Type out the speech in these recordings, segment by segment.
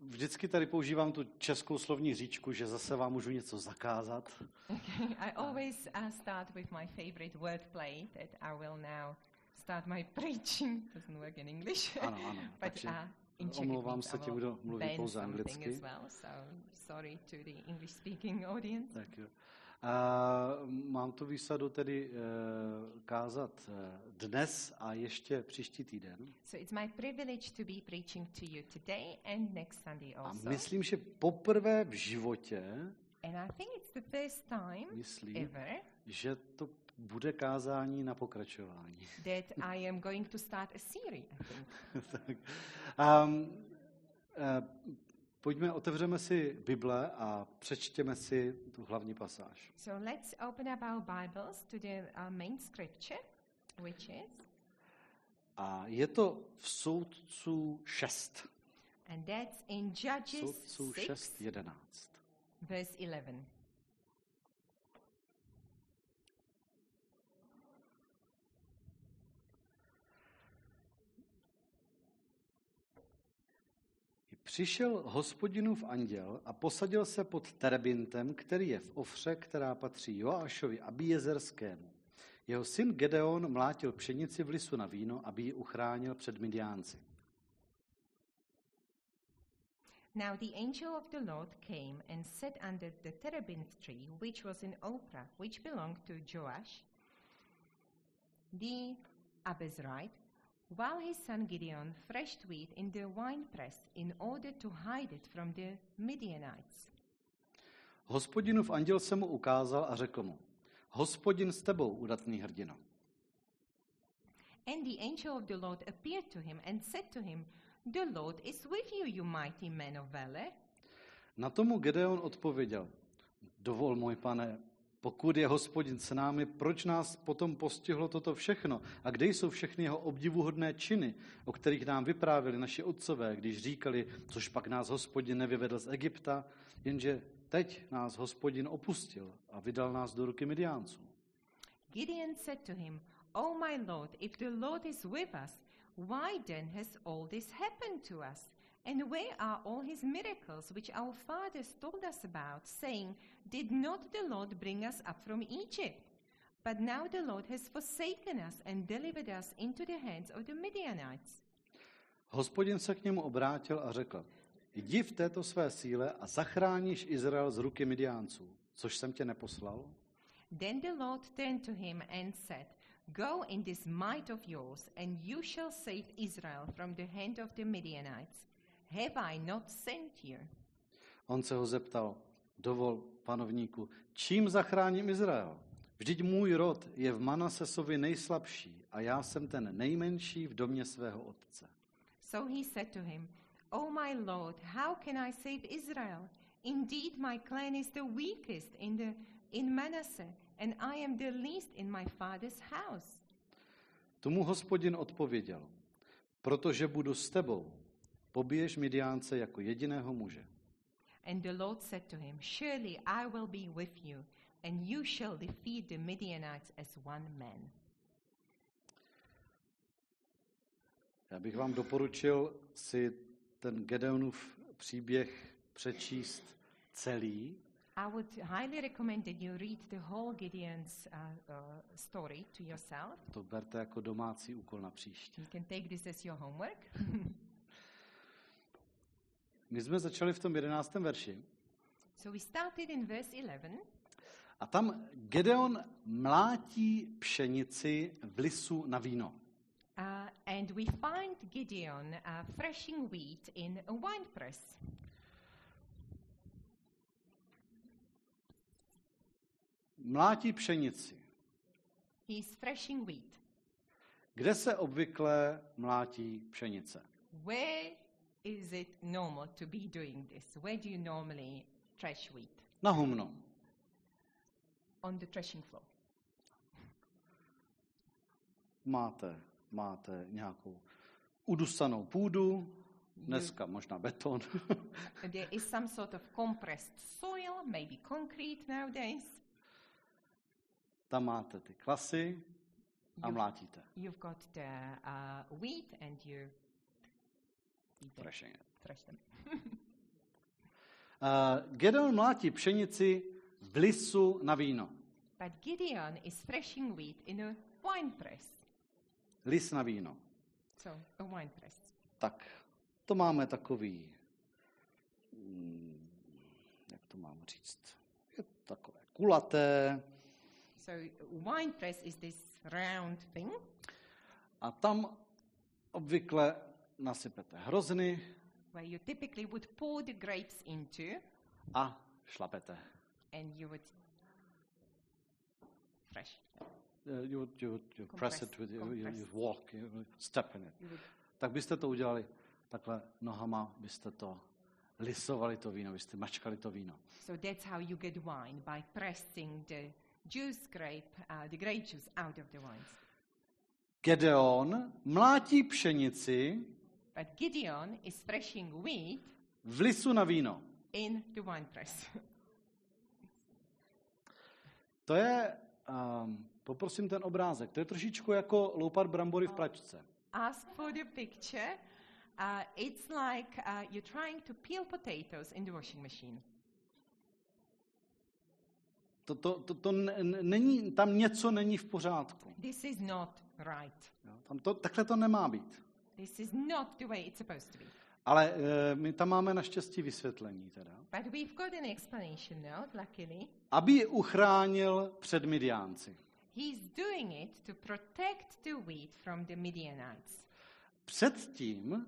vždycky tady používám tu českou slovní říčku, že zase vám můžu něco zakázat. Okay, I always uh, start with my favorite wordplay that I will now start my preaching. Doesn't work in English. Ano, ano. But, uh, in Czech omlouvám se těm, will kdo mluví pouze anglicky. Well, so sorry to the English speaking audience. Tak jo. Uh, mám tu výsadu tedy uh, kázat uh, dnes a ještě příští týden. So it's my privilege to be preaching to you today and next Sunday A also. myslím, že poprvé v životě, and I think it's the first time myslím, ever že to bude kázání na pokračování. that I am going to start a series. I think. tak. Um, uh, pojďme, otevřeme si Bible a přečtěme si tu hlavní pasáž. So let's open up our Bibles to the uh, main scripture, which is, A je to v soudců 6. and that's in Judges Soudců 6, 6, 11. verse 11. Přišel hospodinův anděl a posadil se pod terebintem, který je v Ofře, která patří Joášovi Abiezerskému. Jeho syn Gedeon mlátil pšenici v lisu na víno, aby ji uchránil před Midiánci. Now the angel of the Lord came and sat under the terebinth tree, which was in Ophrah, which belonged to Joash, the Abezrite, while his son Gideon threshed wheat in the winepress in order to hide it from the Midianites. Hospodinův anděl se mu ukázal a řekl mu, hospodin s tebou, udatný hrdino. And the angel of the Lord appeared to him and said to him, The Lord is with you, you mighty man of valor. Na tomu Gedeon odpověděl, dovol, můj pane, pokud je hospodin s námi, proč nás potom postihlo toto všechno? A kde jsou všechny jeho obdivuhodné činy, o kterých nám vyprávěli naši otcové, když říkali, což pak nás hospodin nevyvedl z Egypta, jenže teď nás hospodin opustil a vydal nás do ruky Midiánců. Gideon said to him, O my Lord, if the Lord is with us, why then has all this happened to us? And where are all his miracles which our fathers told us about, saying, Did not the Lord bring us up from Egypt? But now the Lord has forsaken us and delivered us into the hands of the Midianites. Hospodin se k němu obrátil a řekl, jdi v této své síle a zachráníš Izrael z ruky Midiánců, což jsem tě neposlal? Then the Lord turned to him and said, Go in this might of yours, and you shall save Israel from the hand of the Midianites. Have I not sent you? On se ho zeptal, dovol, panovníku, čím zachráním Izrael? Vždyť můj rod je v Manasesovi nejslabší a já jsem ten nejmenší v domě svého otce. So he said to him, O my Lord, how can I save Israel? Indeed, my clan is the weakest in, the, in Manasseh, and I am the least in my father's house. Tomu hospodin odpověděl, protože budu s tebou, pobiješ Midiánce jako jediného muže. And the Lord said to him, Surely I will be with you, and you shall defeat the Midianites as one man. Já bych vám doporučil si ten Gedeonův příběh přečíst celý, I would highly recommend that you read the whole Gideon's uh, uh, story to yourself. to berte jako domácí úkol na příště. You can take this as your homework. My jsme začali v tom jedenáctém verši so we started in verse 11, a tam Gedeon mlátí pšenici v lisu na víno. uh, and we find Gideon uh, threshing wheat in a wine press. Mlátí pšenici. He's threshing wheat. Kde se obvykle mlátí pšenice? Where is it normal to be doing this? Where do you normally thresh wheat? Na humno. On the threshing floor. Máte, máte nějakou udusanou půdu, dneska možná beton. There is some sort of compressed soil, maybe concrete nowadays. Tam máte ty klasy a You've, mlátíte. you've got the uh, wheat and you Threshing it. thresh them. Uh, Gedeon mlátí pšenici v lisu na víno. But Gideon is threshing wheat in a wine press. Lis na víno. So, a wine press. Tak, to máme takový, mm, jak to mám říct, je takové kulaté So, a wine press is this round thing, a tam obvykle nasypete hrozny where you typically would pour the grapes into a šlapete. and you would thresh. Uh, You, would- you, would- you Compress, press it with, you, you, you walk, you would step in it. You would Tak byste to udělali takhle nohama, byste to lisovali to víno, byste mačkali to víno. So that's how you get wine by pressing the juice grape, uh, the grape juice out of the wines. Gedeon mlátí pšenici But Gideon is threshing wheat v lisu na víno. in the wine press. To je, um, poprosím ten obrázek, to je trošičku jako loupat brambory v pračce. Ask for the picture. Uh, it's like uh, you're trying to peel potatoes in the washing machine. To, to, to, to není, tam něco není v pořádku. This is not right. Jo, tam to, takhle to nemá být. This is not the way it's supposed to be. Ale e, my tam máme naštěstí vysvětlení teda. But we've got an explanation now, luckily. Aby je uchránil před Midiánci. He's doing it to protect the wheat from the Midianites. Předtím,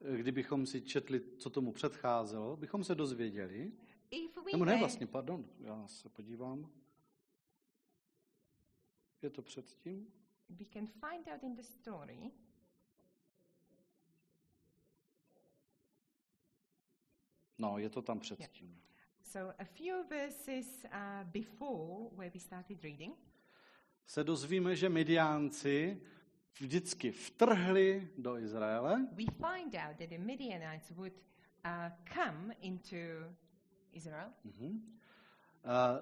e, kdybychom si četli, co tomu předcházelo, bychom se dozvěděli, If we nebo ne vlastně, pardon, já se podívám. Je to předtím? we can find out in the story No, je to tam předtím. So a few verses uh, before where we started reading, Se dozvíme, že Midiánci vždycky vtrhli do Izraele, we find out that the Midianites would uh, come into Israel. mhm, a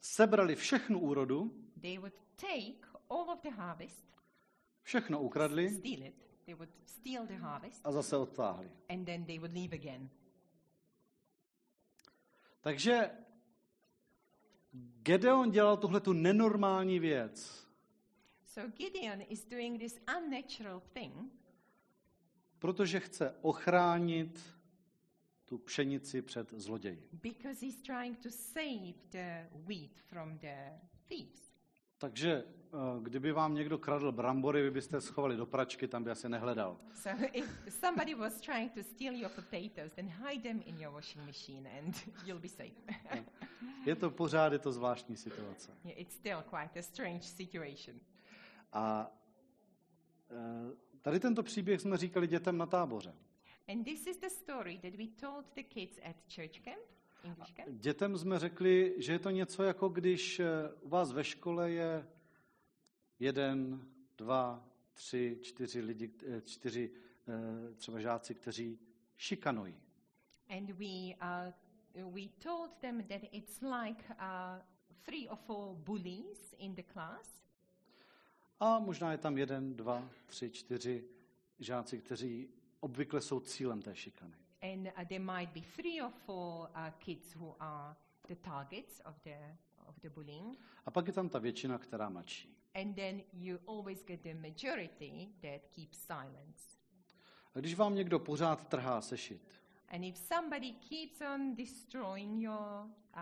sebrali všechnu úrodu, They would take all of the harvest, všechno ukradli steal it. They would steal the harvest, a zase odtáhli. and then they would leave again. Takže Gedeon dělal tuhle tu nenormální věc, So Gideon is doing this unnatural thing protože chce ochránit tu pšenici před zloději. because he's trying to save the wheat from the thieves. Takže kdyby vám někdo kradl brambory, vy byste schovali do pračky, tam by asi nehledal. So if somebody was trying to steal your potatoes, then hide them in your washing machine and you'll be safe. Je to pořád, je to zvláštní situace. Yeah, it's still quite a strange situation. A eh, tady tento příběh jsme říkali dětem na táboře. And this is the story that we told the kids at church camp, English camp. Dětem jsme řekli, že je to něco jako když eh, u vás ve škole je jeden, dva, tři, čtyři lidi, eh, čtyři eh, třeba žáci, kteří šikanují. And we, uh, we told them that it's like uh, three or four bullies in the class. A možná je tam jeden, dva, tři, čtyři žáci, kteří obvykle jsou cílem té šikany. And uh, there might be three or four uh, kids who are the targets of the, of the bullying. A pak je tam ta většina, která mlčí. And then you always get the majority that keeps silence. A když vám někdo pořád trhá sešit, And if somebody keeps on destroying your uh,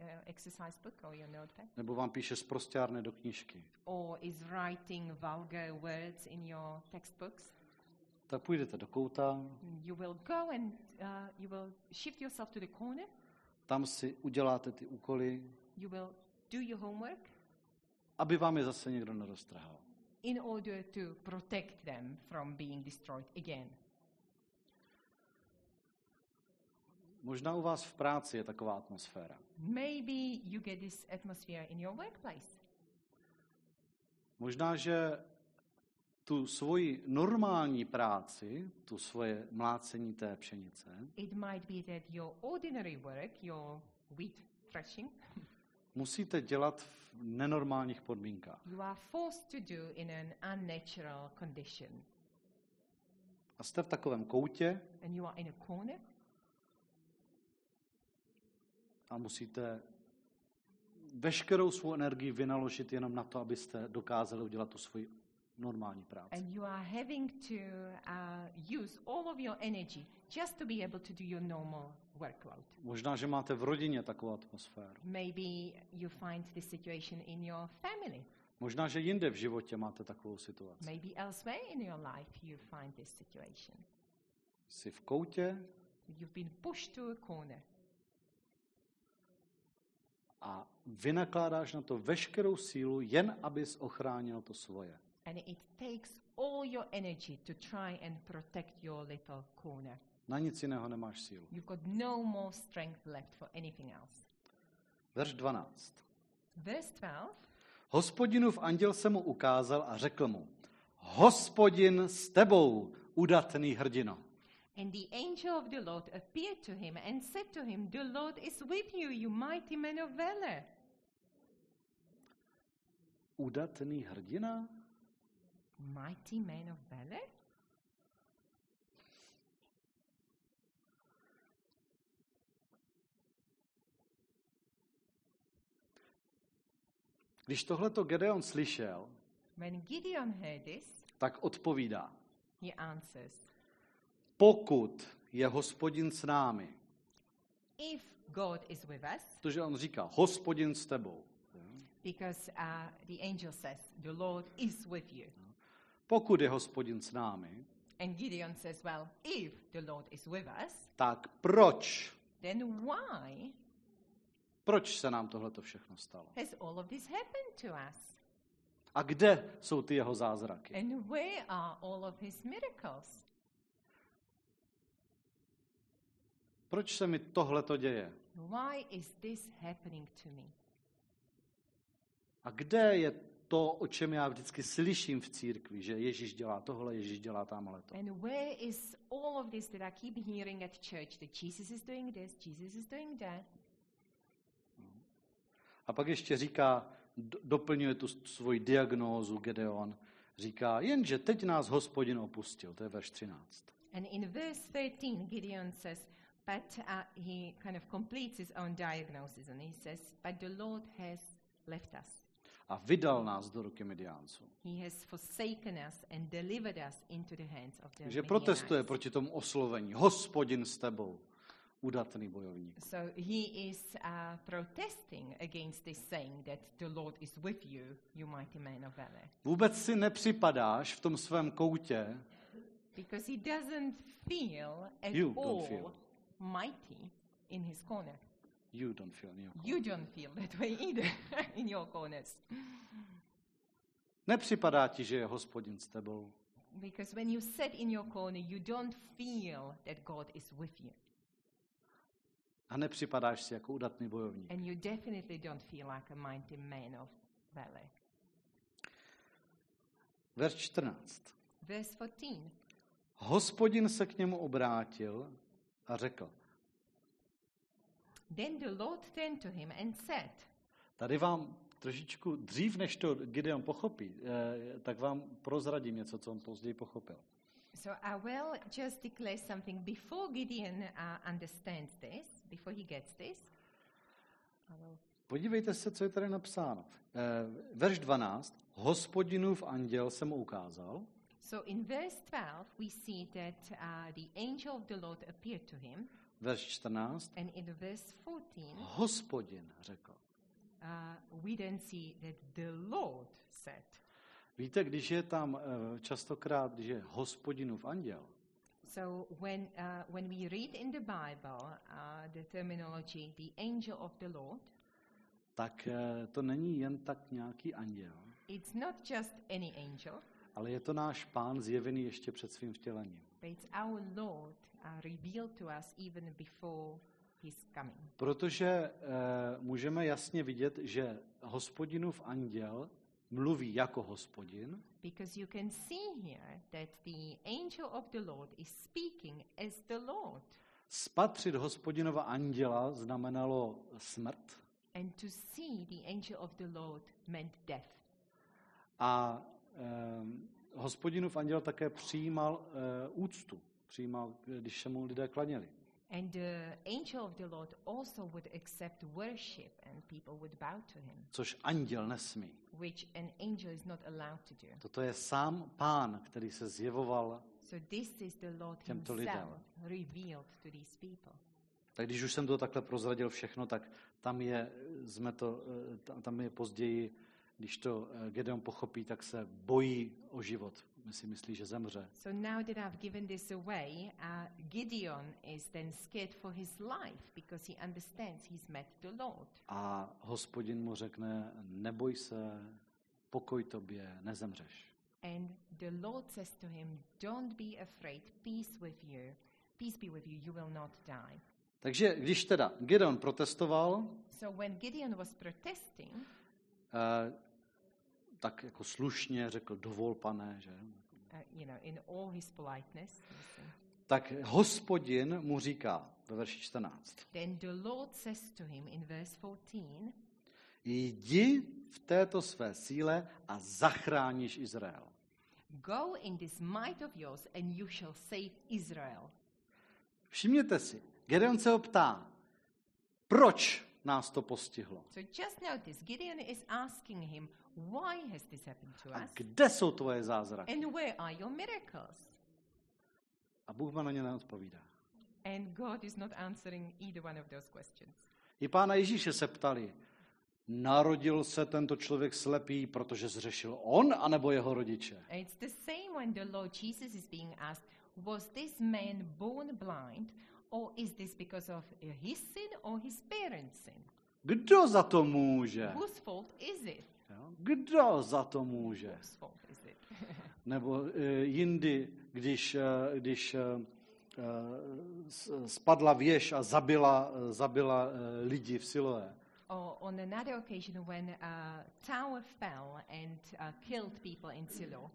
uh, exercise book or your notepad, nebo vám píše z prostěrny do knížky, or is writing vulgar words in your textbooks, tak půjdete do kouta, you will go and uh, you will shift yourself to the corner. tam si uděláte ty úkoly, You will do your homework aby vám je zase někdo neroztrhal. in order to protect them from being destroyed again. Možná u vás v práci je taková atmosféra. Maybe you get this atmosphere in your workplace. Možná, že tu svoji normální práci, tu svoje mlácení té pšenice, It might be that your ordinary work, your wheat threshing, musíte dělat v nenormálních podmínkách. you are forced to do in an unnatural condition. A jste v takovém koutě and you are in a corner a musíte veškerou svou energii vynaložit jenom na to, abyste dokázali udělat tu svoji normální práci. and you are having to uh, use all of your energy just to be able to do your normal workload. Možná, že máte v rodině takovou atmosféru. Maybe you find this situation in your family. Možná, že jinde v životě máte takovou situaci. Maybe elsewhere in your life you find this situation. Jsi v koutě You've been pushed to a corner a vynakládáš na to veškerou sílu, jen abys ochránil to svoje. and it takes all your energy to try and protect your little corner. Na nic jiného nemáš sílu. You've got no more strength left for anything else. Verš 12. Verse 12 Hospodinův anděl se mu ukázal a řekl mu, hospodin s tebou, udatný hrdino. And the angel of the Lord appeared to him and said to him, The Lord is with you, you mighty man of valor. Udatný hrdina? Mighty man of valor? Když tohleto Gedeon slyšel, When Gideon heard this, tak odpovídá, he answers, pokud je hospodin s námi, If God is with us, protože on říká, hospodin s tebou. because uh, the angel says, The Lord is with you. Pokud je hospodin s námi, And Gideon says, Well, if the Lord is with us, tak proč? then why Proč se nám tohleto všechno stalo? has all of this happened to us? A kde jsou ty jeho zázraky? And where are all of his miracles? Proč se mi tohleto děje? Why is this happening to me? A kde je to, o čem já vždycky slyším v církvi, že Ježíš dělá tohle, Ježíš dělá tamhle to. And where is all of this that I keep hearing at church that Jesus is doing this, Jesus is doing that? A pak ještě říká, do- doplňuje tu svoji diagnózu Gedeon, říká, jenže teď nás hospodin opustil, to je verš 13. And in verse 13, Gideon says, but uh, he kind of completes his own diagnosis and he says, but the Lord has left us. A vydal nás do ruky Midiánců. He has forsaken us and delivered us into the hands of the Takže protestuje proti tomu oslovení. Hospodin s tebou, udatný bojovník. So he is uh, protesting against this saying that the Lord is with you, you mighty man of valor. Vůbec si nepřipadáš v tom svém koutě, Because he doesn't feel at You don't all feel. mighty in his corner. you don't feel any You don't feel that way either in your corners. Nepřipadá ti, že je hospodin s tebou. Because when you sit in your corner, you don't feel that God is with you. A nepřipadáš si jako udatný bojovník. And you definitely don't feel like a mighty man of valor. Verš 14. Verse 14. Hospodin se k němu obrátil a řekl, Then the Lord turned to him and said, tady vám trošičku dřív, než to Gideon pochopí, eh, tak vám prozradím něco, co on později pochopil. So I will just declare something before Gideon uh, understands this, before he gets this. Podívejte se, co je tady napsáno. Eh, Verš 12. Hospodinův anděl se mu ukázal So in verse 12, we see that uh, the angel of the Lord appeared to him. Verš 14. And in verse 14, Hospodin řekl. uh, we then see that the Lord said. Víte, když je tam eh, častokrát, když je hospodinův anděl, So when, uh, when we read in the Bible uh, the terminology, the angel of the Lord, tak eh, to není jen tak nějaký anděl, it's not just any angel, ale je to náš pán zjevený ještě před svým vtělením. but it's our Lord uh, revealed to us even before his coming. Protože eh, můžeme jasně vidět, že hospodinův anděl mluví jako hospodin, Because you can see here that the angel of the Lord is speaking as the Lord. spatřit hospodinova anděla znamenalo smrt And to see the angel of the Lord meant death. a eh, hospodinův anděl také přijímal uh, úctu, přijímal, když se mu lidé klaněli. And the angel of the Lord also would accept worship and people would bow to him, Což anděl nesmí. which an angel is not allowed to do. Toto je sám pán, který se zjevoval. So this is the Lord Těmto himself lidem. revealed to these people. Tak když už jsem to takhle prozradil všechno, tak tam je, jsme to, eh, tam- tam je později, když to eh, Gedeon pochopí, tak se bojí o život. Si myslí, že zemře. So now that I've given this away, uh, Gideon is then scared for his life because he understands he's met the Lord. A hospodin mu řekne, neboj se, pokoj tobě, nezemřeš. And the Lord says to him, Don't be afraid, peace with you. Peace be with you, you will not die. Takže když teda Gedeon protestoval, So when Gideon was protesting, eh, tak jako slušně řekl, dovol pane, že? uh, you know, in all his politeness, Tak hospodin mu říká ve verši 14, then the Lord says to him in verse 14, jdi v této své síle a zachráníš Izrael. Go in this might of yours, and you shall save Israel. Všimněte si, Gedeon se ho ptá, proč nás to postihlo? So just notice, Gideon is asking him, Why has this happened to A us? kde jsou tvoje zázraky? And where are your miracles? A Bůh mu na ně neodpovídá. And God is not answering either one of those questions. I pána Ježíše se ptali, narodil se tento člověk slepý, protože zřešil on, anebo jeho rodiče? It's the same when the Lord Jesus is being asked, Was this man born blind, or is this because of his sin or his parents' sin? Kdo za to může? Whose fault is it? Jo? Kdo za to může? Nebo uh, jindy, když, uh, když uh, uh, spadla věž a zabila, uh, zabila uh, lidi v Siloé. or on another occasion when a tower fell and uh, killed people in Silo.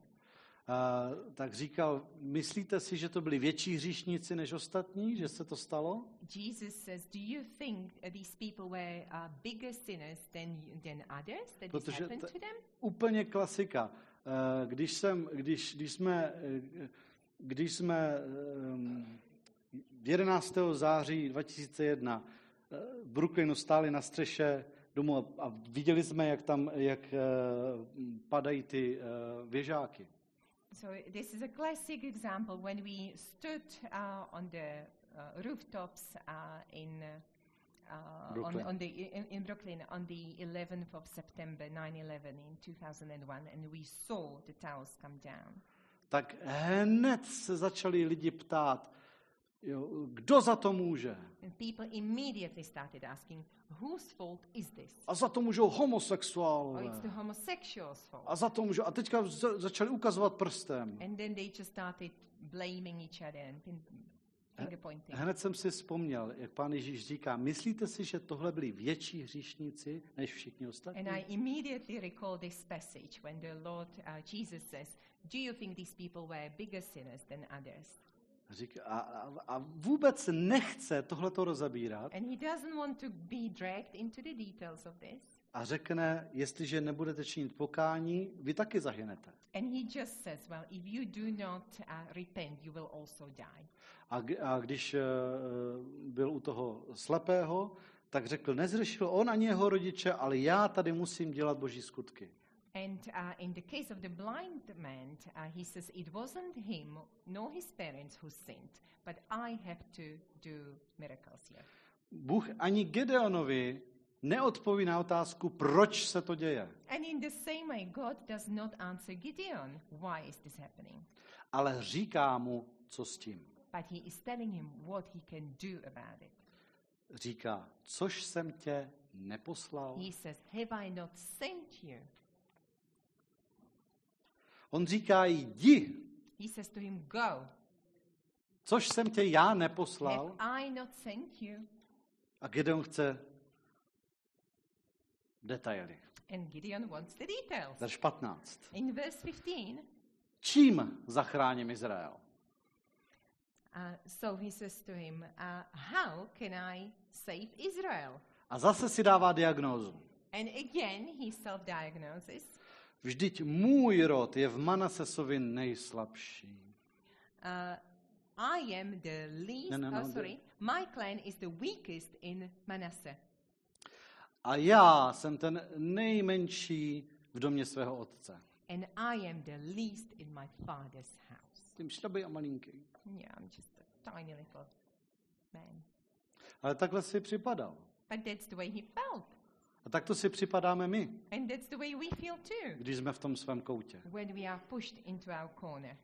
Uh, tak říkal, myslíte si, že to byli větší hříšníci než ostatní, že se to stalo? Jesus says, Do you think uh, these people were uh, bigger sinners than, than others? That this Protože happened to- them? Úplně klasika. Eh, Když, jsem, když, když jsme, eh, když jsme ehm, 11. září 2001 eh, v Brooklynu stáli na střeše domu a- viděli jsme, jak tam jak eh, padají ty eh, věžáky. So this is a classic example when we stood uh, on the uh, rooftops uh, in uh, on, Brooklyn. on the in, in Brooklyn on the 11th of September 9/11 in 2001, and we saw the towers come down. Tak hned se začali lidi ptát, jo, kdo za to může? And people immediately started asking, whose fault is this? A za to můžou Oh, homosexuálové. it's the homosexuals' fault. A za to můžou. A teďka za- začali ukazovat prstem. And then they just started blaming each other and pin, finger pointing. Hned jsem si vzpomněl, jak pán Ježíš říká, myslíte si, že tohle byli větší hříšníci než všichni ostatní? And I immediately recall this passage when the Lord uh, Jesus says, Do you think these people were bigger sinners than others? Říká, a, a, a vůbec nechce tohleto rozabírat And he doesn't want to be dragged into the details of this. a řekne, jestliže nebudete činit pokání, vy taky zahynete. And he just says, Well, if you do not uh, repent, you will also die. A, a když eh, byl u toho slepého, tak řekl, nezřešil on ani jeho rodiče, ale já tady musím dělat boží skutky. And uh, in the case of the blind man, uh, he says, It wasn't him nor his parents who sinned, but I have to do miracles here. Bůh ani Gedeonovi neodpoví na otázku, proč se to děje. And in the same way, God does not answer Gideon, Why is this happening? Ale říká mu, co s tím. But he is telling him what he can do about it. Říká, což jsem tě neposlal. He says, Have I not sent you? On říká, jdi, He says to him, Go. což jsem tě já neposlal. Have I not sent you? A Gedeon chce detaily. And Gideon wants the details. Verš 15. In verse 15, Čím zachráním Izrael? uh, so he says to him, uh, How can I save Israel? A zase si dává diagnózu. And again, he self diagnoses. Vždyť můj rod je v Manasesovi nejslabší. Uh, I am the least, no, no, oh, the- sorry, my clan is the weakest in Manasseh. A já jsem ten nejmenší v domě svého otce. And I am the least in my father's house. Tím šrabý a malinký. Yeah, I'm just a tiny little man. Ale takhle si připadal. But that's the way he felt. A tak to si připadáme my, And that's the way we feel too když jsme v tom svém koutě. when we are pushed into our corner.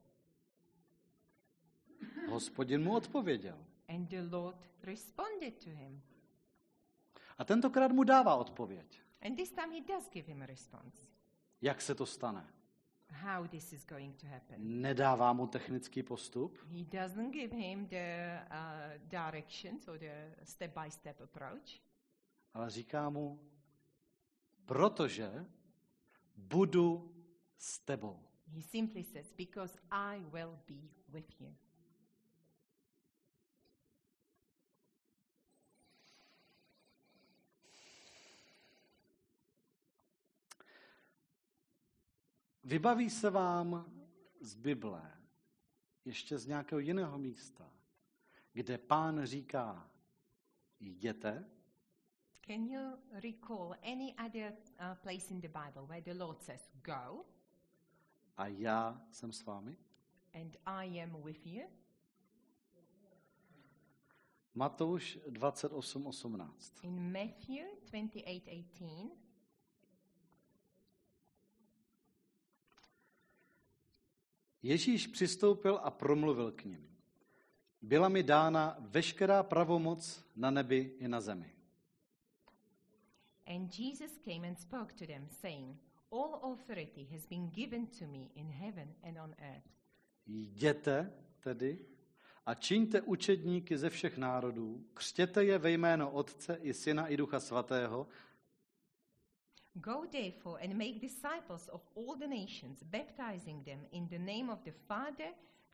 Hospodin mu odpověděl. And the Lord responded to him. A tentokrát mu dává odpověď. And this time he does give him a response. Jak se to stane? How this is going to happen. Nedává mu technický postup, He doesn't give him the uh, directions or the step by step approach. ale říká mu, protože budu s tebou. He simply says, Because I will be with you. Vybaví se vám z Bible, ještě z nějakého jiného místa, kde pán říká, jděte, Can you recall any other uh, place in the Bible where the Lord says, Go, a já jsem s vámi? and I am with you? Matouš 28.18. In Matthew 28:18, Ježíš přistoupil a promluvil k nim. Byla mi dána veškerá pravomoc na nebi i na zemi. And Jesus came and spoke to them, saying, All authority has been given to me in heaven and on earth. Jděte tedy a čiňte učedníky ze všech národů, křtěte je ve jméno Otce i Syna i Ducha Svatého Go therefore and make disciples of all the nations, baptizing them in the name of the Father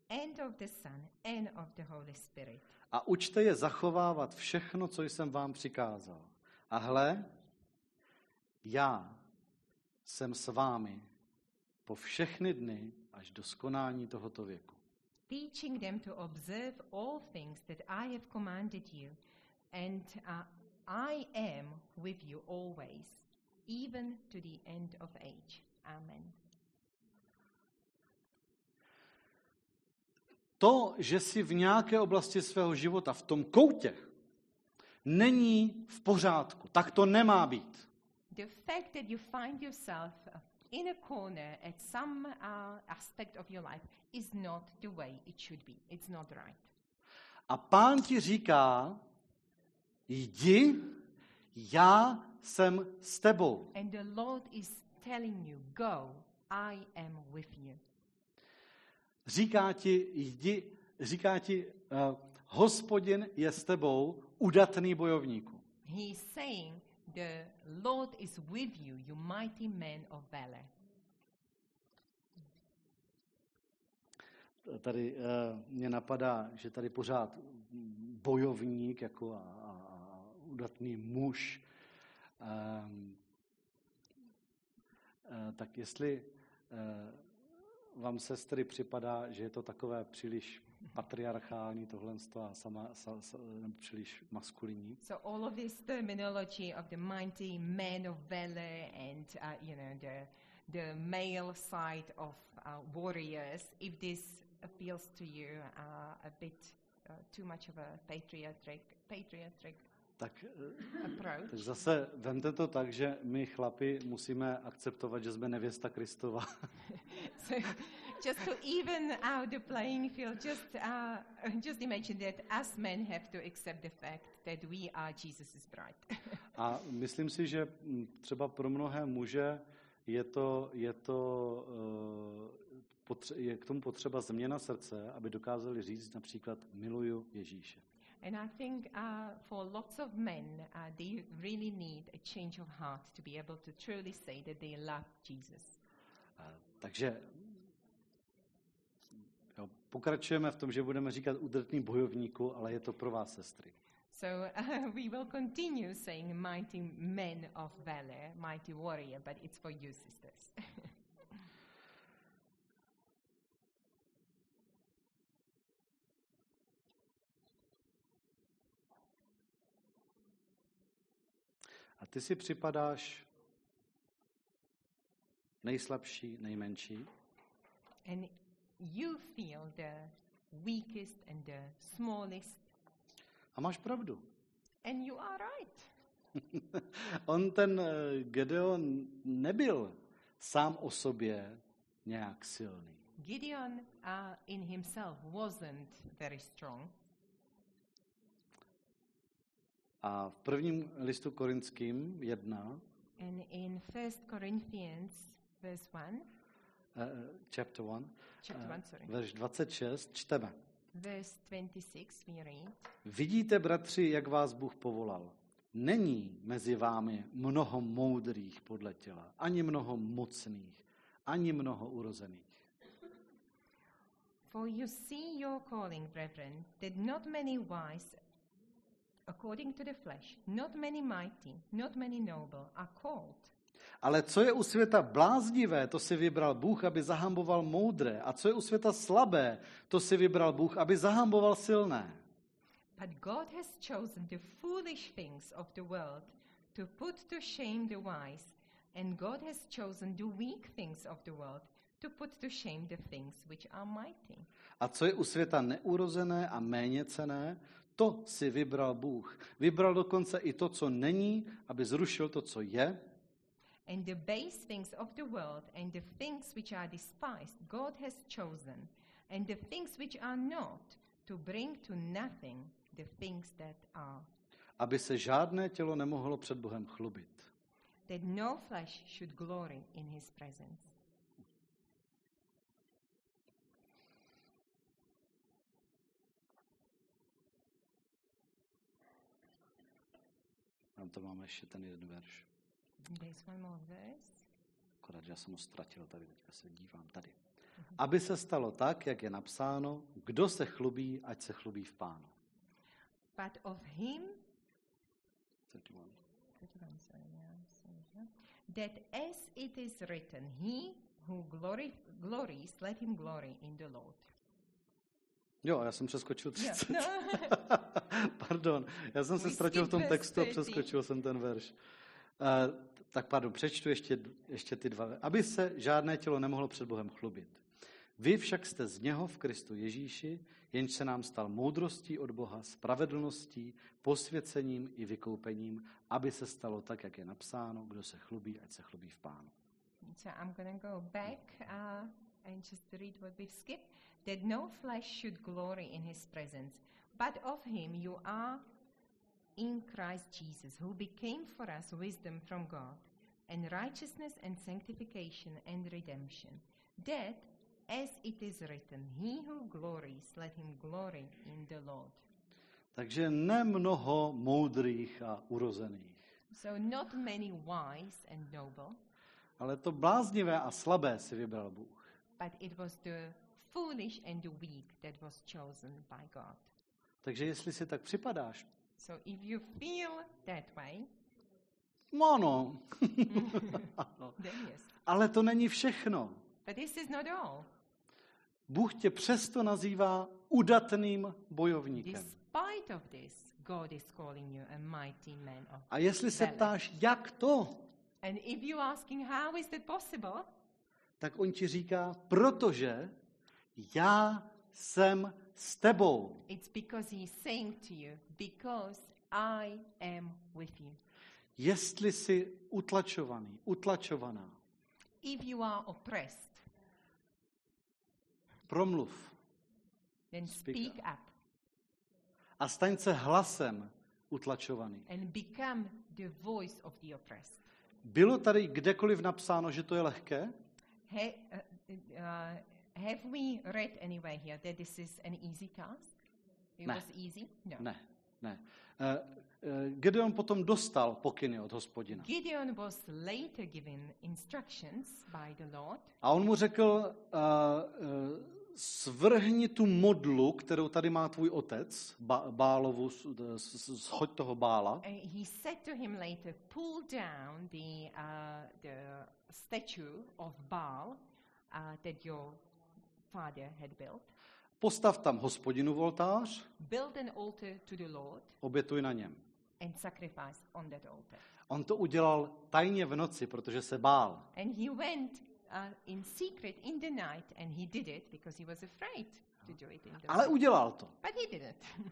and of the Son and of the Holy Spirit. a učte je zachovávat všechno, co jsem vám přikázal. A hle, já jsem s vámi po všechny dny až do skonání tohoto věku. teaching them to observe all things that I have commanded you, and uh, I am with you always, even to the end of age. Amen. To, že jsi v nějaké oblasti svého života, v tom koutě, není v pořádku. Tak to nemá být. The fact that you find yourself in a corner at some uh, aspect of your life is not the way it should be. It's not right. A pán ti říká, jdi, já jsem s tebou. And the Lord is telling you, Go, I am with you. Říká ti, jdi, říká ti, uh, hospodin je s tebou, udatný bojovníku. He is saying, The Lord is with you, you mighty man of valor. Tady uh, mě napadá, že tady pořád bojovník jako a, a udatný muž. Um, uh, tak jestli uh, vám sestry připadá, že je to takové příliš patriarchální tohle a sama, sa, sa, příliš maskulinní, So all of this terminology of the mighty man of valor and uh, you know the the male side of uh, warriors, if this appeals to you uh, a bit uh, too much of a patriotic patriotic tak, uh, approach, tak zase vemte to tak, že my chlapi musíme akceptovat, že jsme nevěsta Kristova. so just to even out the playing field, just uh, just imagine that us men have to accept the fact that we are Jesus' bride. A myslím si, že mm, třeba pro mnohé muže je to, je to eh, potře- je k tomu potřeba změna srdce, aby dokázali říct například miluju Ježíše. And I think uh, for lots of men, uh, they really need a change of heart to be able to truly say that they love Jesus. Eh, Takže pokračujeme v tom, že budeme říkat udrtný bojovníku, ale je to pro vás, sestry. So uh, we will continue saying mighty men of valor, mighty warrior, but it's for you, sisters. A ty si připadáš nejslabší, nejmenší. And you feel the weakest and the smallest, A máš pravdu. and you are right. On ten eh, Gedeon nebyl sám o sobě nějak silný. Gideon uh, in himself wasn't very strong. A v prvním listu korinským 1, And in 1 Corinthians, verse 1, eh, chapter 1, chapter eh, 1, sorry, verš 26, čteme. verse 26, we read, Vidíte, bratři, jak vás Bůh povolal. Není mezi vámi mnoho moudrých podle těla, ani mnoho mocných, ani mnoho urozených. For you see your calling, brethren, that not many wise according to the flesh, not many mighty, not many noble are called. Ale co je u světa bláznivé, to si vybral Bůh, aby zahamboval moudré. A co je u světa slabé, to si vybral Bůh, aby zahamboval silné. But God has chosen the foolish things of the world to put to shame the wise, and God has chosen the weak things of the world to put to shame the things which are mighty. A co je u světa neurozené a méněcené, to si vybral Bůh. Vybral dokonce i to, co není, aby zrušil to, co je, And the base things of the world and the things which are despised, God has chosen, and the things which are not, to bring to nothing the things that are, aby se žádné tělo nemohlo před Bohem chlubit. that no flesh should glory in his presence. Tam to máme ještě ten jeden verš. There's one more verse. Akorát, že já jsem ho ztratil tady, teďka se dívám tady. Aby se stalo tak, jak je napsáno, kdo se chlubí, ať se chlubí v pánu. But of him 31. 31, sorry, yeah, sorry, yeah. That as it is written, he who glory, glories, let him glory in the Lord. Jo, já jsem přeskočil Yeah, 30. no. pardon, já jsem se ztratil v tom textu a 30. přeskočil jsem ten verš. Uh, tak pardon, přečtu ještě, ještě ty dva. Aby se žádné tělo nemohlo před Bohem chlubit. Vy však jste z něho v Kristu Ježíši, jenž se nám stal moudrostí od Boha, spravedlností, posvěcením i vykoupením, aby se stalo tak, jak je napsáno, kdo se chlubí, ať se chlubí v pánu. So I'm to go back uh, and just read what we've skipped. That no flesh should glory in his presence, but of him you are in Christ Jesus, who became for us wisdom from God, and righteousness and sanctification and redemption. That, as it is written, he who glories, let him glory in the Lord. Takže nemnoho moudrých a urozených, So not many wise and noble, ale to bláznivé a slabé si vybral Bůh. but it was the foolish and the weak that was chosen by God. Takže jestli si tak připadáš, So if you feel that way, no then yes. ale to není všechno. But this is not all. Bůh tě přesto nazývá udatným bojovníkem. Despite of this, God is calling you a mighty man of A jestli se ptáš, jak to, And if you're asking how is that possible, tak on ti říká, protože já jsem s tebou. it's because he's saying to you, because I am with you. Jestli jsi utlačovaný, utlačovaná, If you are oppressed, promluv then Speak speak up. a staň se hlasem utlačovaný. and become the voice of the oppressed. Bylo tady kdekoliv napsáno, že to je lehké? Ha, uh, uh, have we read anywhere here that this is an easy task? It Ne. was easy? No. Ne, ne. Eh, Gedeon potom dostal pokyny od hospodina. Gideon was later given instructions by the Lord, A on mu řekl, uh, uh, svrhni tu modlu, kterou tady má tvůj otec, ba- Bálovu, s- s- s- shoď toho Bála, he said to him later, "Pull down the uh, the statue of Baal uh, that your father had built. postav tam hospodinu oltář, Build an altar to the Lord, obětuj na něm. and sacrifice on that altar. On to udělal tajně v noci, protože se bál. And he went uh, in secret in the night and he did it because he was afraid to do it in the Ale udělal to. But he did it.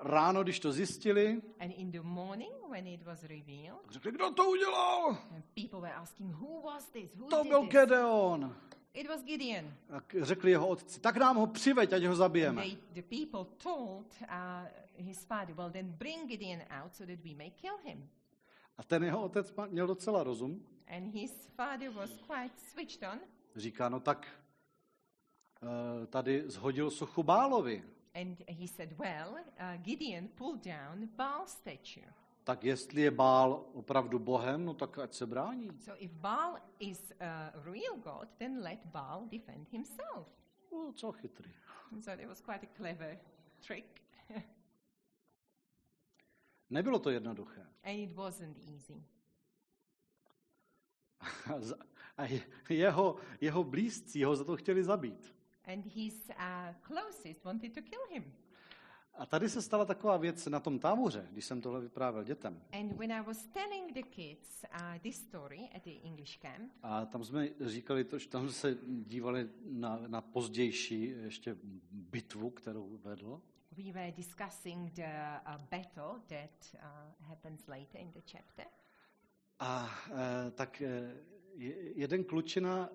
Ráno, když to zjistili, and in the morning when it was revealed, řekli, kdo to udělal? and people were asking, who was this? Who To did byl this? Gedeon. It was Gideon. Tak řekli jeho otci, tak nám ho přiveď, ať ho zabijeme. they, the people told uh, his father, well, then bring Gideon out so that we may kill him. A ten jeho otec měl docela rozum. And his father was quite switched on. Říká, no tak eh, tady zhodil sochu Bálovi. And he said, well, uh, Gideon pulled down Baal statue. Tak jestli je Bál opravdu Bohem, no tak ať se brání. So if Baal is a real God, then let Baal defend himself. No, co chytrý. So that was quite a clever trick. Nebylo to jednoduché. and it wasn't easy. A jeho, jeho blízcí ho za to chtěli zabít. And his uh, closest wanted to kill him. A tady se stala taková věc na tom táboře, když jsem tohle vyprávěl dětem. And when I was telling the kids uh, this story at the English camp, A tam jsme říkali, to, že tam se dívali na, na pozdější ještě bitvu, kterou vedl. we were discussing the uh, battle that uh, happens later in the chapter. A e, tak e, je- jeden klučina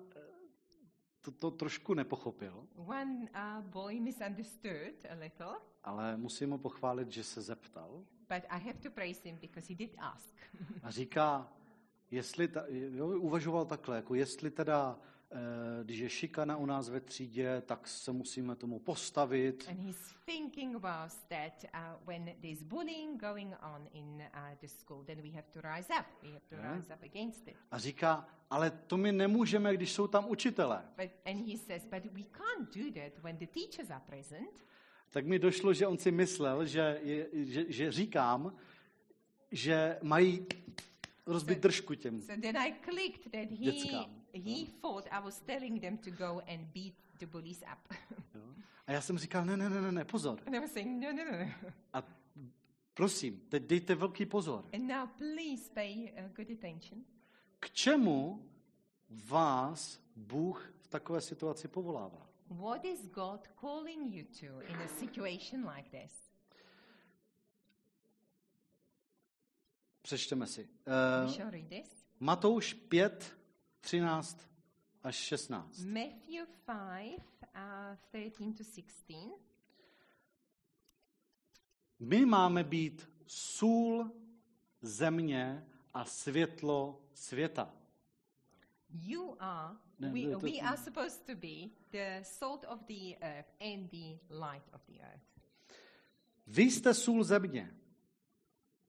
to, to trošku nepochopil, One uh, boy misunderstood a little, ale musím ho pochválit, že se zeptal. but I have to praise him because he did ask. A říká, jestli ta, jo, uvažoval takhle, jako jestli teda, když je šikana u nás ve třídě, tak se musíme tomu postavit. and his thinking was that uh, when there's bullying going on in uh, the school, then we have to rise up. We have to Yeah. rise up against it. A říká, ale to my nemůžeme, když jsou tam učitelé. But, and he says, but we can't do that when the teachers are present. Tak mi došlo, že on si myslel, že, je, že, že říkám, že mají rozbit držku těm. So then I clicked that he, Dětskám. He thought I was telling them to go and beat the bullies up. Jo? A já jsem říkal, ne, ne, ne, ne, pozor. and I was saying, no, no, no, no. A prosím, teď dejte velký pozor. And now please pay uh, good attention. K čemu vás Bůh v takové situaci povolává? What is God calling you to in a situation like this? Přečteme si. Uh. Matouš 5, 13 až 16. Matthew 5, uh, 13 to 16. My máme být sůl země a světlo světa. You are, No, we, to- we are supposed to be the salt of the earth and the light of the earth. Vy jste sůl země.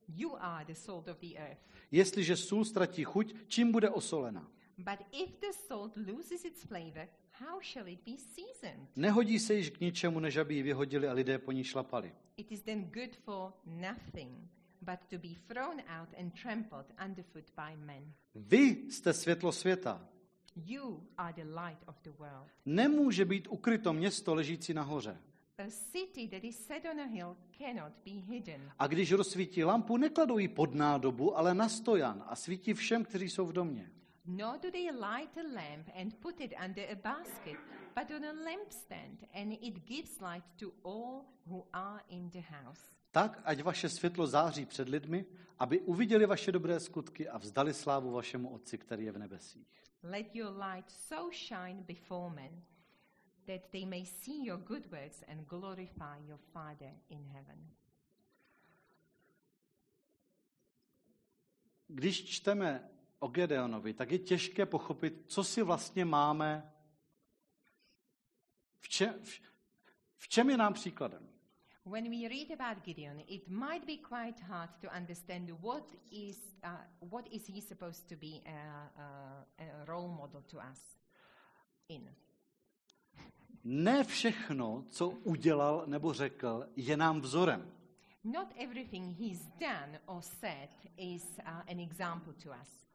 You are the salt of the earth. Jestliže sůl ztratí chuť, čím bude osolena? But if the salt loses its flavor, how shall it be seasoned? Nehodí se již k ničemu, než aby ji vyhodili a lidé po ní šlapali. It is then good for nothing but to be thrown out and trampled underfoot by men. Vy jste světlo světa. You are the light of the world. Nemůže být ukryto město ležící nahoře. A city that is set on a hill cannot be hidden. A když rozsvítí lampu, nekladou ji pod nádobu, ale na stojan a svítí všem, kteří jsou v domě. Nor do they light a lamp and put it under a basket, but on a lampstand, and it gives light to all who are in the house. Tak, ať vaše světlo září před lidmi, aby uviděli vaše dobré skutky a vzdali slávu vašemu Otci, který je v nebesích. Let your light so shine before men that they may see your good works and glorify your Father in heaven. Když čteme o Gedeonovi, tak je těžké pochopit, co si vlastně máme, v čem, v, v čem je nám příkladem. When we read about Gideon, it might be quite hard to understand what is, uh, what is he supposed to be a, a, a role model to us in. Ne všechno, co udělal nebo řekl, je nám vzorem. Not everything he's done or said is uh, an example to us.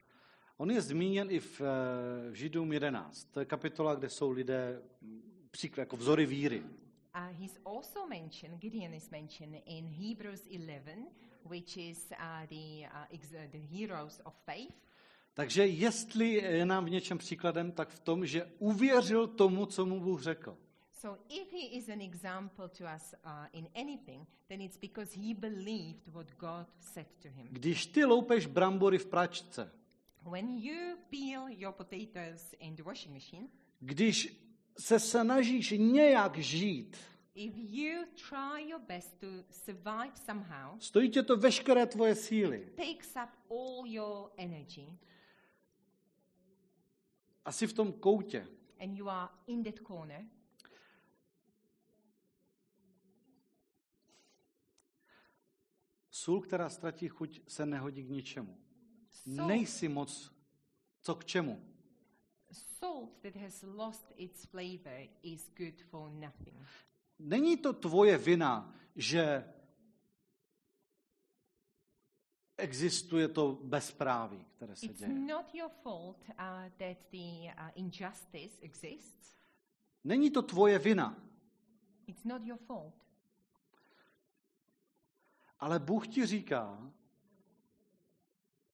On je zmíněn i v, eh, v Židům 11. To je kapitola, kde jsou lidé mm, příklad, jako vzory víry. Uh, he's also mentioned, Gideon is mentioned in Hebrews 11, which is uh, the, uh, ex- uh, the heroes of faith. Takže jestli je nám v něčem příkladem, tak v tom, že uvěřil tomu, co mu Bůh řekl. So if he is an example to us uh, in anything, then it's because he believed what God said to him. Když ty loupeš brambory v pračce, When you peel your potatoes in the washing machine, když se snažíš nějak žít, if you try your best to survive somehow, stojí tě to veškeré tvoje síly. takes up all your energy, Asi v tom koutě. and you are in that corner, Sůl, která ztratí chuť, se nehodí k ničemu. Salt, Nejsi moc co k čemu. salt that has lost its flavor is good for nothing. Není to tvoje vina, že existuje to bezpráví, které se It's děje. not your fault uh, that the uh, injustice exists. Není to tvoje vina, It's not your fault. ale Bůh ti říká,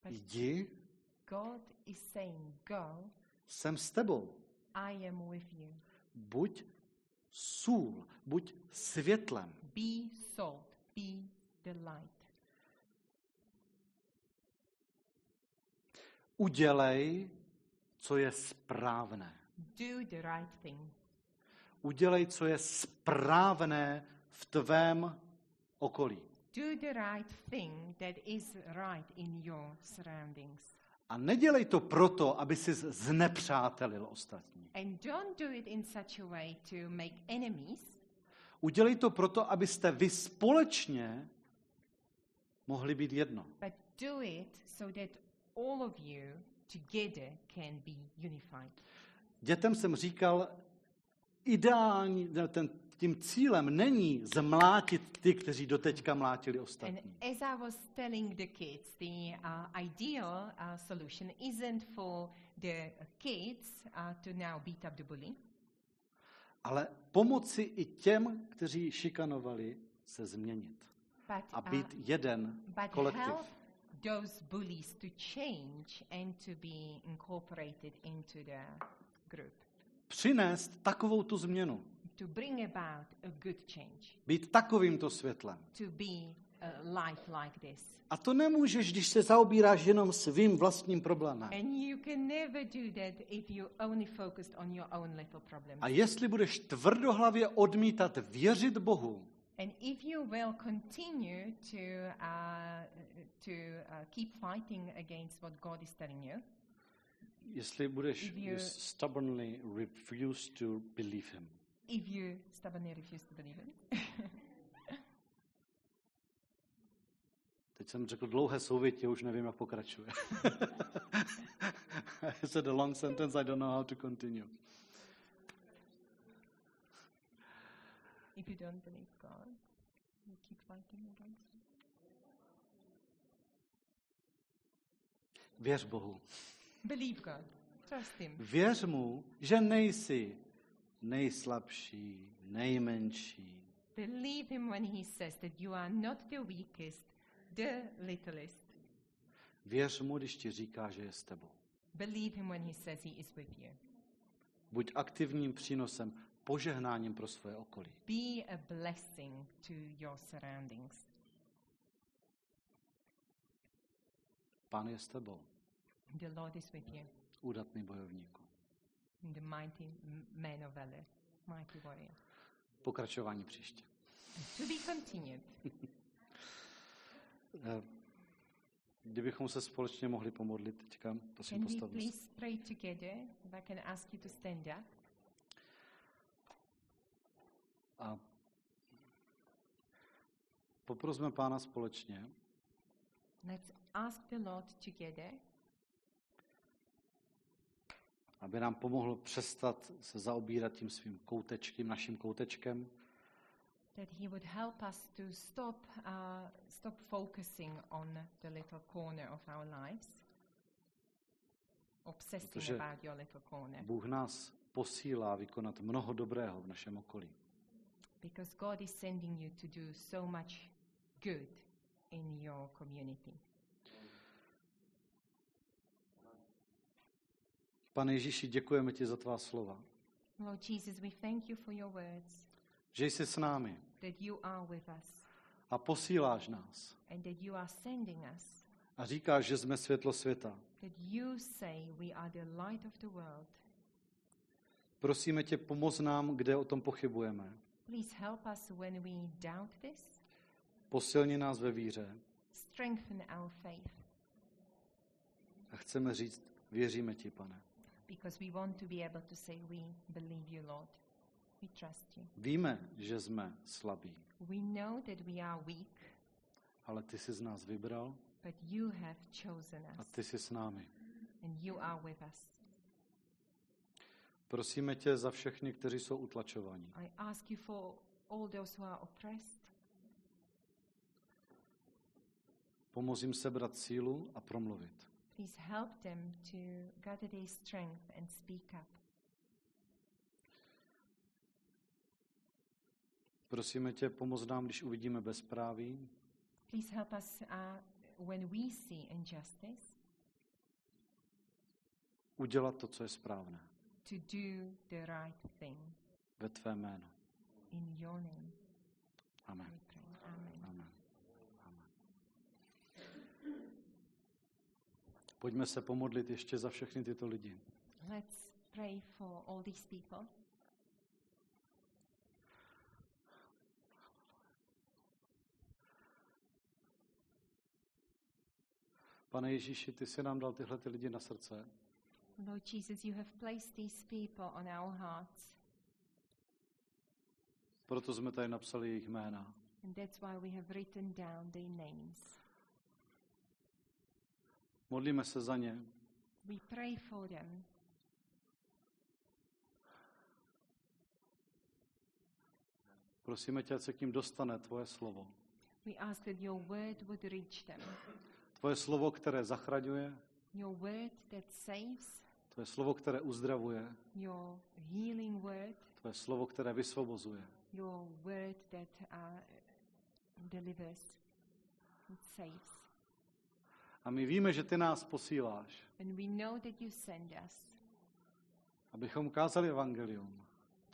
jdi, God is saying, Go, jsem s tebou. I am with you. Buď sůl, buď světlem. Be salt, be the light. Udělej, co je správné. Do the right thing. Udělej, co je správné v tvém okolí. Do the right thing that is right in your surroundings. A nedělej to proto, aby si znepřátelil ostatní. And don't do it in such a way to make enemies. Udělej to proto, abyste vy společně mohli být jedno. But do it so that all of you together can be unified. Dětem jsem říkal, ideální, ten, tím cílem není zmlátit ty, kteří doteďka mlátili And ostatní. as I was telling the kids, the uh, ideal uh, solution isn't for the kids uh, to now beat up the bully, Ale pomoci i těm, kteří šikanovali, se změnit. but, A uh, být jeden but kolektiv. help those bullies to change and to be incorporated into the group, Přinést takovou tu změnu. to bring about a good change, Být takovýmto světlem. to be a life like this. A to nemůžeš, když se zaobíráš jenom svým vlastním problémem. A jestli budeš tvrdohlavě odmítat věřit Bohu, And if you will continue to, uh, to uh, keep fighting against what God is telling you, budeš If you- stubbornly refuse to believe him. if you stubbornly refuse to believe him. Teď jsem řekl dlouhé souvětě, už nevím, jak pokračuje. I said a long sentence, I don't know how to continue. if you don't believe God, you keep fighting against it. Věř Bohu. Believe God. Trust Him. Věř mu, že nejsi nejslabší, nejmenší, Believe Him when He says that you are not the weakest, the littlest. Věř mu, když ti říká, že je s tebou. Believe Him when He says He is with you. Buď aktivním přínosem, požehnáním pro svoje okolí. Be a blessing to your surroundings. Pán je s tebou, The Lord is with you. údatný bojovníku. The mighty man of valor, mighty warrior. Pokračování příště. To be continued. Eh, Kdybychom se společně mohli pomodlit teďka, prosím, Can we postavme se. please pray together? If I can ask you to stand up. A poprosme Pána společně, Let's ask the Lord together aby nám pomohl přestat se zaobírat tím svým koutečkem, naším koutečkem, that He would help us to stop, uh, stop focusing on the little corner of our lives, obsessing Protože about your little corner. Bůh nás posílá vykonat mnoho dobrého v našem okolí. because God is sending you to do so much good in your community. Pane Ježíši, děkujeme ti za tvá slova. Lord Jesus, we thank you for your words, Že jsi s námi that you are with us, a posíláš nás. and that you are sending us, A říkáš, že jsme světlo světa. that you say we are the light of the world. Prosíme tě, pomoz nám, kde o tom pochybujeme. Please help us when we doubt this, Posilni nás ve víře. strengthen our faith, A chceme říct, věříme ti, pane. Because we want to be able to say we believe you, Lord. We trust you. Víme, že jsme slabí, We know that we are weak, ale ty jsi z nás vybral but you have chosen a us, ty jsi s námi. and you are with us. Prosíme tě za všechny, kteří jsou utlačovaní. I ask you for all those who are oppressed. Pomoz jim sebrat sílu a promluvit. Please help them to gather their strength and speak up. Prosíme tě, pomoz nám, když uvidíme bezpráví, Please help us uh, when we see injustice udělat to, co je správné. to do the right thing. Ve tvé jméno. In your name, Amen. Amen. Pojďme se pomodlit ještě za všechny tyto lidi. Let's pray for all these people. Pane Ježíši, ty jsi nám dal tyhle ty lidi na srdce. Lord Jesus, you have placed these people on our hearts, Proto jsme tady napsali jejich jména. and that's why we have written down their names. Modlíme se za ně. We pray for them. Prosíme tě, ať se k ním dostane tvoje slovo. We ask that your word would reach them. Tvoje slovo, které zachraňuje, Your word that saves, tvoje slovo, které uzdravuje, your healing word, tvoje slovo, které vysvobozuje. your word that uh, delivers, that saves. A my víme, že ty nás posíláš, And we know that you send us abychom kázali evangelium,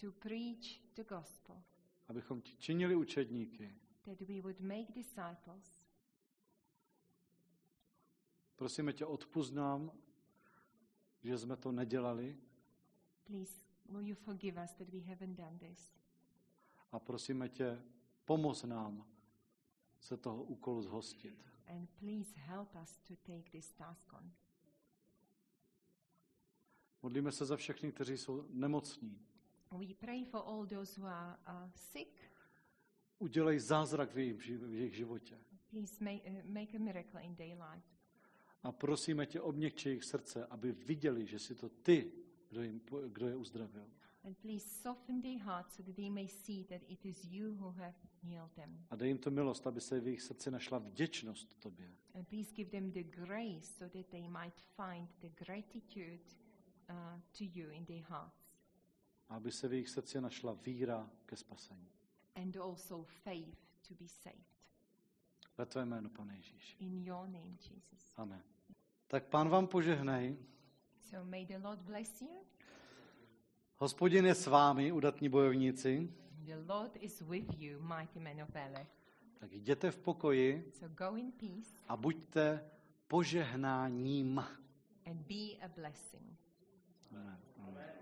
to preach the gospel, abychom ti činili učedníky. that we would make disciples. Prosíme tě, odpust nám, že jsme to nedělali Please, will you forgive us that we haven't done this? a prosíme tě, pomoz nám se toho úkolu zhostit. And please help us to take this task on. Modlíme se za všechny, kteří jsou nemocní. We pray for all those who are uh, sick. Udělej zázrak v jejich, v jejich životě. Please make, uh, make a miracle in their life. A prosíme tě, obněkči jejich srdce, aby viděli, že jsi to ty, kdo, jim, kdo je uzdravil. And please soften their hearts so that they may see that it is you who have healed them. A dej jim to milost, aby se v jejich srdci našla vděčnost tobě. And please give them the grace so that they might find the gratitude uh, to you in their hearts. A aby se v jejich srdci našla víra ke spasení. And also faith to be saved. Ve tvé jméno, pane Ježíši. In your name, Jesus. Amen. Tak pán vám požehnej. So may the Lord bless you. Hospodin je s vámi, udatní bojovníci. The Lord is with you, mighty men of valor. Tak jděte v pokoji So go in peace a buďte požehnáním. and be a blessing. Amen. Amen.